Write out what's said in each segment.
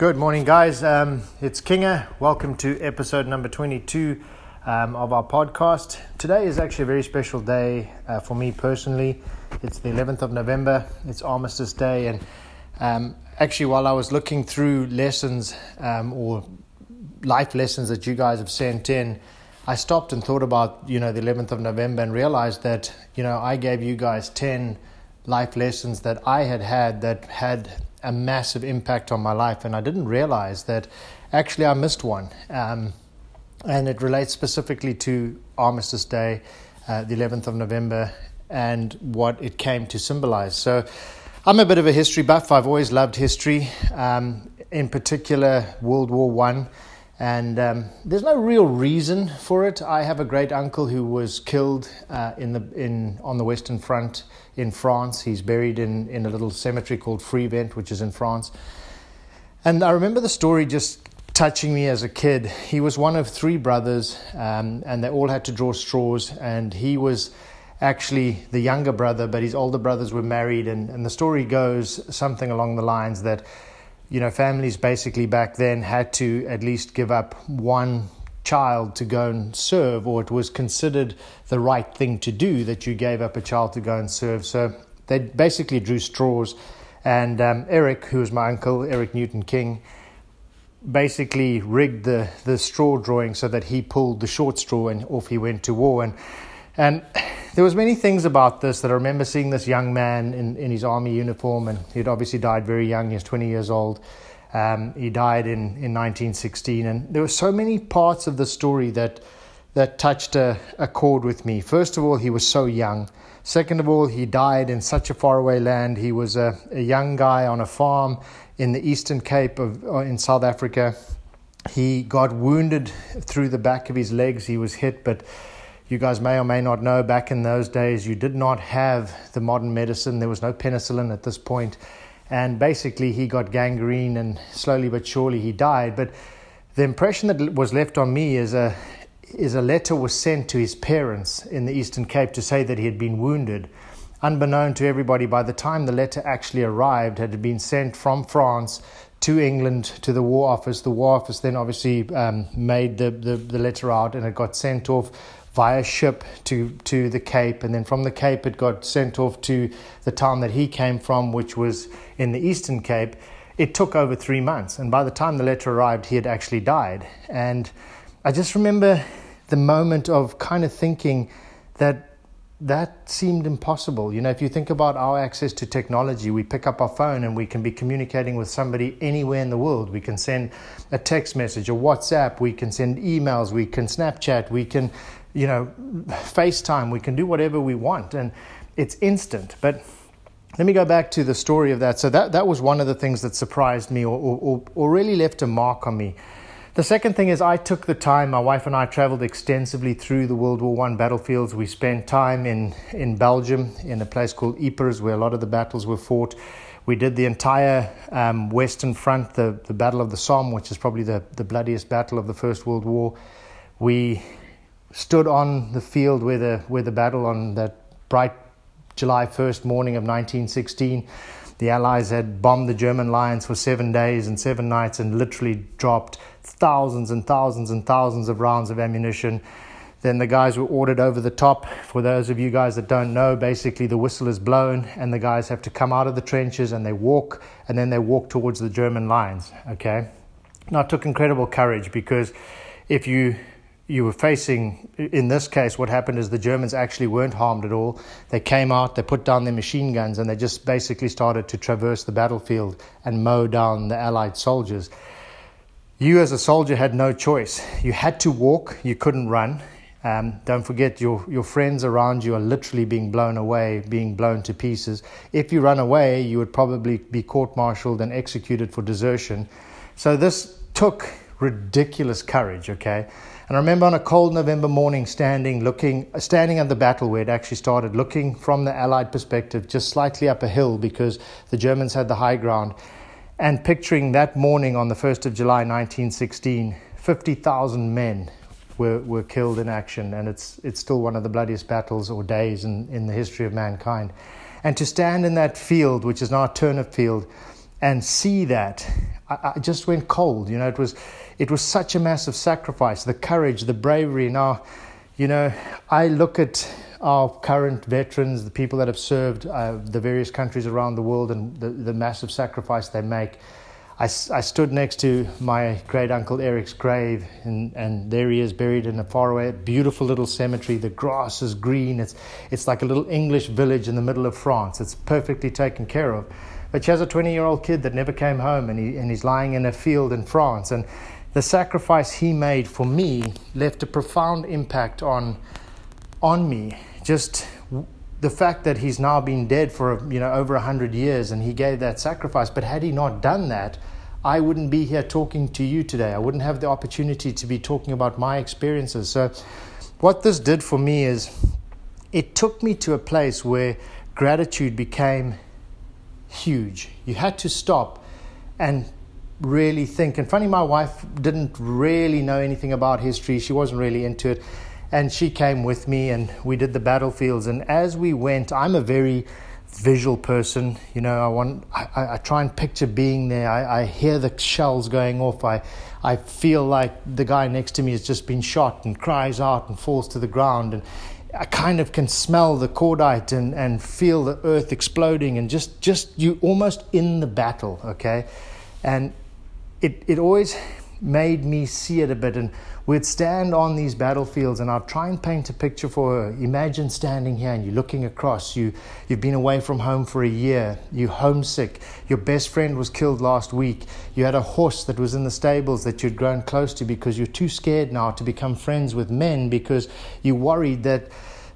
Good morning, guys. Um, it's Kinga. Welcome to episode number 22 um, of our podcast. Today is actually a very special day uh, for me personally. It's the 11th of November, it's Armistice Day, and um, actually, while I was looking through lessons um, or life lessons that you guys have sent in, I stopped and thought about you know the 11th of November and realized that you know I gave you guys 10 life lessons that I had had that had a massive impact on my life, and I didn't realize that actually I missed one. Um, and it relates specifically to Armistice Day, uh, the 11th of November, and what it came to symbolize. So, I'm a bit of a history buff. I've always loved history, um, in particular World War One. And um, there's no real reason for it. I have a great uncle who was killed uh, in the in on the Western Front in France. He's buried in in a little cemetery called Frévent, which is in France. And I remember the story just touching me as a kid. He was one of three brothers, um, and they all had to draw straws. And he was actually the younger brother, but his older brothers were married. And, and the story goes something along the lines that you know, families basically back then had to at least give up one child to go and serve, or it was considered the right thing to do that you gave up a child to go and serve. So they basically drew straws. And um, Eric, who was my uncle, Eric Newton King, basically rigged the, the straw drawing so that he pulled the short straw and off he went to war. And, and there was many things about this that I remember seeing this young man in, in his army uniform, and he'd obviously died very young. He was 20 years old. Um, he died in, in 1916, and there were so many parts of the story that that touched a, a chord with me. First of all, he was so young. Second of all, he died in such a faraway land. He was a, a young guy on a farm in the Eastern Cape of uh, in South Africa. He got wounded through the back of his legs. He was hit, but you guys may or may not know back in those days, you did not have the modern medicine. There was no penicillin at this point. And basically, he got gangrene, and slowly but surely he died. But the impression that was left on me is a, is a letter was sent to his parents in the Eastern Cape to say that he had been wounded. Unbeknown to everybody, by the time the letter actually arrived, it had been sent from France to England to the War Office. The War Office then obviously um, made the, the, the letter out and it got sent off via ship to, to the Cape, and then from the Cape it got sent off to the town that he came from, which was in the Eastern Cape. It took over three months, and by the time the letter arrived, he had actually died. And I just remember the moment of kind of thinking that that seemed impossible. You know, if you think about our access to technology, we pick up our phone and we can be communicating with somebody anywhere in the world. We can send a text message, a WhatsApp, we can send emails, we can Snapchat, we can you know, FaceTime, we can do whatever we want, and it's instant. But let me go back to the story of that. So that, that was one of the things that surprised me or, or, or really left a mark on me. The second thing is I took the time, my wife and I traveled extensively through the World War I battlefields. We spent time in, in Belgium in a place called Ypres where a lot of the battles were fought. We did the entire um, Western Front, the, the Battle of the Somme, which is probably the, the bloodiest battle of the First World War. We stood on the field where the, where the battle on that bright July 1st morning of 1916. The Allies had bombed the German lines for seven days and seven nights and literally dropped thousands and thousands and thousands of rounds of ammunition. Then the guys were ordered over the top. For those of you guys that don't know, basically the whistle is blown and the guys have to come out of the trenches and they walk and then they walk towards the German lines. Okay? Now, it took incredible courage because if you you were facing, in this case, what happened is the Germans actually weren't harmed at all. They came out, they put down their machine guns, and they just basically started to traverse the battlefield and mow down the Allied soldiers. You, as a soldier, had no choice. You had to walk, you couldn't run. Um, don't forget, your, your friends around you are literally being blown away, being blown to pieces. If you run away, you would probably be court martialed and executed for desertion. So, this took ridiculous courage, okay? And I remember on a cold November morning standing, looking, standing at the battle where it actually started, looking from the Allied perspective, just slightly up a hill because the Germans had the high ground, and picturing that morning on the 1st of July 1916, 50,000 men were, were killed in action, and it's, it's still one of the bloodiest battles or days in, in the history of mankind. And to stand in that field, which is now a turnip field, and see that, I, I just went cold. You know, it was, it was such a massive sacrifice, the courage, the bravery. Now, you know, I look at our current veterans, the people that have served uh, the various countries around the world, and the, the massive sacrifice they make. I, I stood next to my great uncle Eric's grave, and, and there he is buried in a faraway, beautiful little cemetery. The grass is green. It's, it's like a little English village in the middle of France. It's perfectly taken care of. But she has a 20 year old kid that never came home, and, he, and he's lying in a field in France. And the sacrifice he made for me left a profound impact on, on me. Just the fact that he's now been dead for you know over 100 years and he gave that sacrifice. But had he not done that i wouldn't be here talking to you today. I wouldn't have the opportunity to be talking about my experiences. So what this did for me is it took me to a place where gratitude became huge. You had to stop and really think. And funny my wife didn't really know anything about history. She wasn't really into it. And she came with me and we did the battlefields. And as we went i'm a very visual person. You know i want i, I try and picture being there. I, I, hear the shells going off. I i feel like the guy next to me has just been shot and cries out and falls to the ground. And I kind of can smell the cordite and, and feel the earth exploding. And just, just you almost in the battle, okay? And it, it always made me see it a bit. And we'd stand on these battlefields and I'd try and paint a picture for her. Imagine standing here and you're looking across. You, you've been away from home for a year. You're homesick. Your best friend was killed last week. You had a horse that was in the stables that you'd grown close to because you're too scared now to become friends with men because you worried that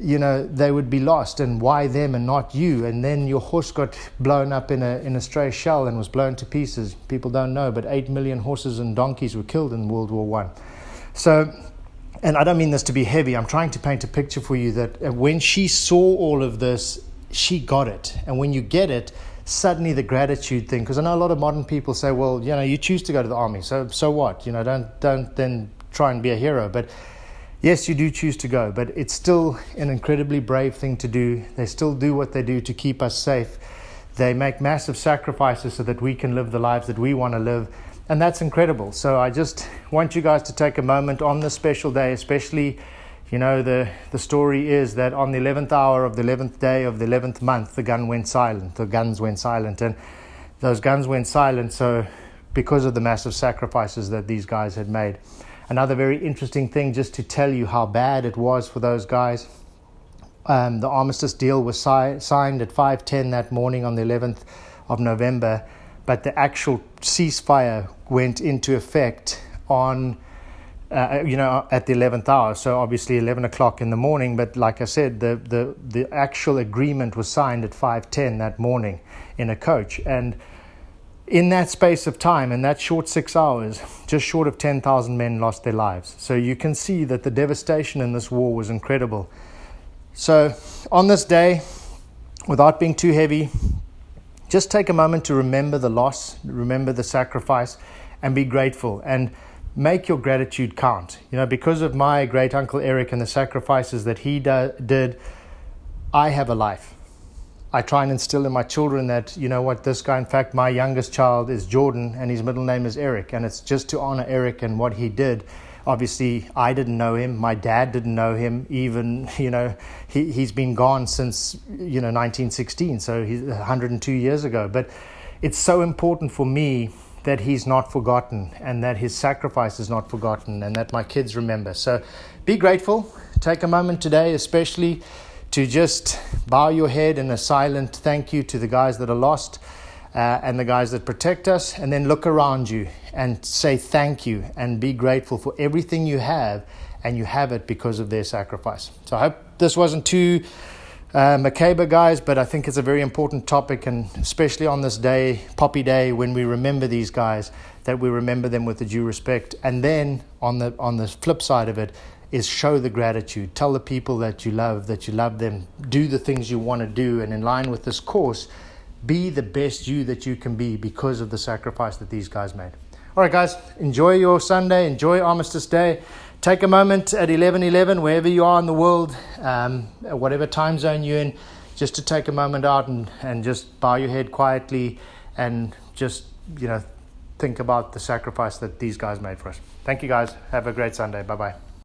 you know they would be lost and why them and not you? And then your horse got blown up in a in a stray shell and was blown to pieces. People don't know but 8 million horses and donkeys were killed in world war 1 so and I don't mean this to be heavy. I'm trying to paint a picture for you that uh, when she saw all of this she got it. And when you get it suddenly the gratitude thing because I know a lot of modern people say well you know you choose to go to the army so so what? You know don't don't then try and be a hero. But yes, you do choose to go, but it's still an incredibly brave thing to do. They still do what they do to keep us safe. They make massive sacrifices so that we can live the lives that we want to live. And that's incredible. So I just want you guys to take a moment on this special day, especially, you know, the, the story is that on the 11th hour of the 11th day of the 11th month, the gun went silent. The guns went silent. And those guns went silent so because of the massive sacrifices that these guys had made. Another very interesting thing, just to tell you how bad it was for those guys. Um, the armistice deal was si- signed at 5:10 that morning on the 11th of November, but the actual ceasefire went into effect on. Uh, you know, at the 11th hour, so obviously 11 o'clock in the morning. But like I said, the, the, the actual agreement was signed at 5:10 that morning in a coach, and in that space of time, in that short six hours, just short of 10,000 men lost their lives. So you can see that the devastation in this war was incredible. So, on this day, without being too heavy, just take a moment to remember the loss, remember the sacrifice, and be grateful. And make your gratitude count. You know, because of my great uncle Eric and the sacrifices that he do- did, I have a life. I try and instill in my children that, you know what, this guy, in fact, my youngest child is Jordan and his middle name is Eric. And it's just to honor Eric and what he did. Obviously, I didn't know him. My dad didn't know him. Even, you know, he, he's been gone since, you know, 1916. So he's 102 years ago. But it's so important for me that he's not forgotten and that his sacrifice is not forgotten and that my kids remember. So be grateful. Take a moment today, especially to just bow your head in a silent thank you to the guys that are lost uh, and the guys that protect us, and then look around you and say thank you and be grateful for everything you have, and you have it because of their sacrifice. So I hope this wasn't too uh, macabre, guys, but I think it's a very important topic, and especially on this day, Poppy Day, when we remember these guys, that we remember them with the due respect. And then on the on the flip side of it, is show the gratitude. Tell the people that you love that you love them. Do the things you want to do. And in line with this course, be the best you that you can be because of the sacrifice that these guys made. All right, guys, enjoy your Sunday. Enjoy Armistice Day. Take a moment at 11:11, wherever you are in the world, um, whatever time zone you're in, just to take a moment out and, and just bow your head quietly and just you know think about the sacrifice that these guys made for us. Thank you guys. Have a great Sunday. Bye bye.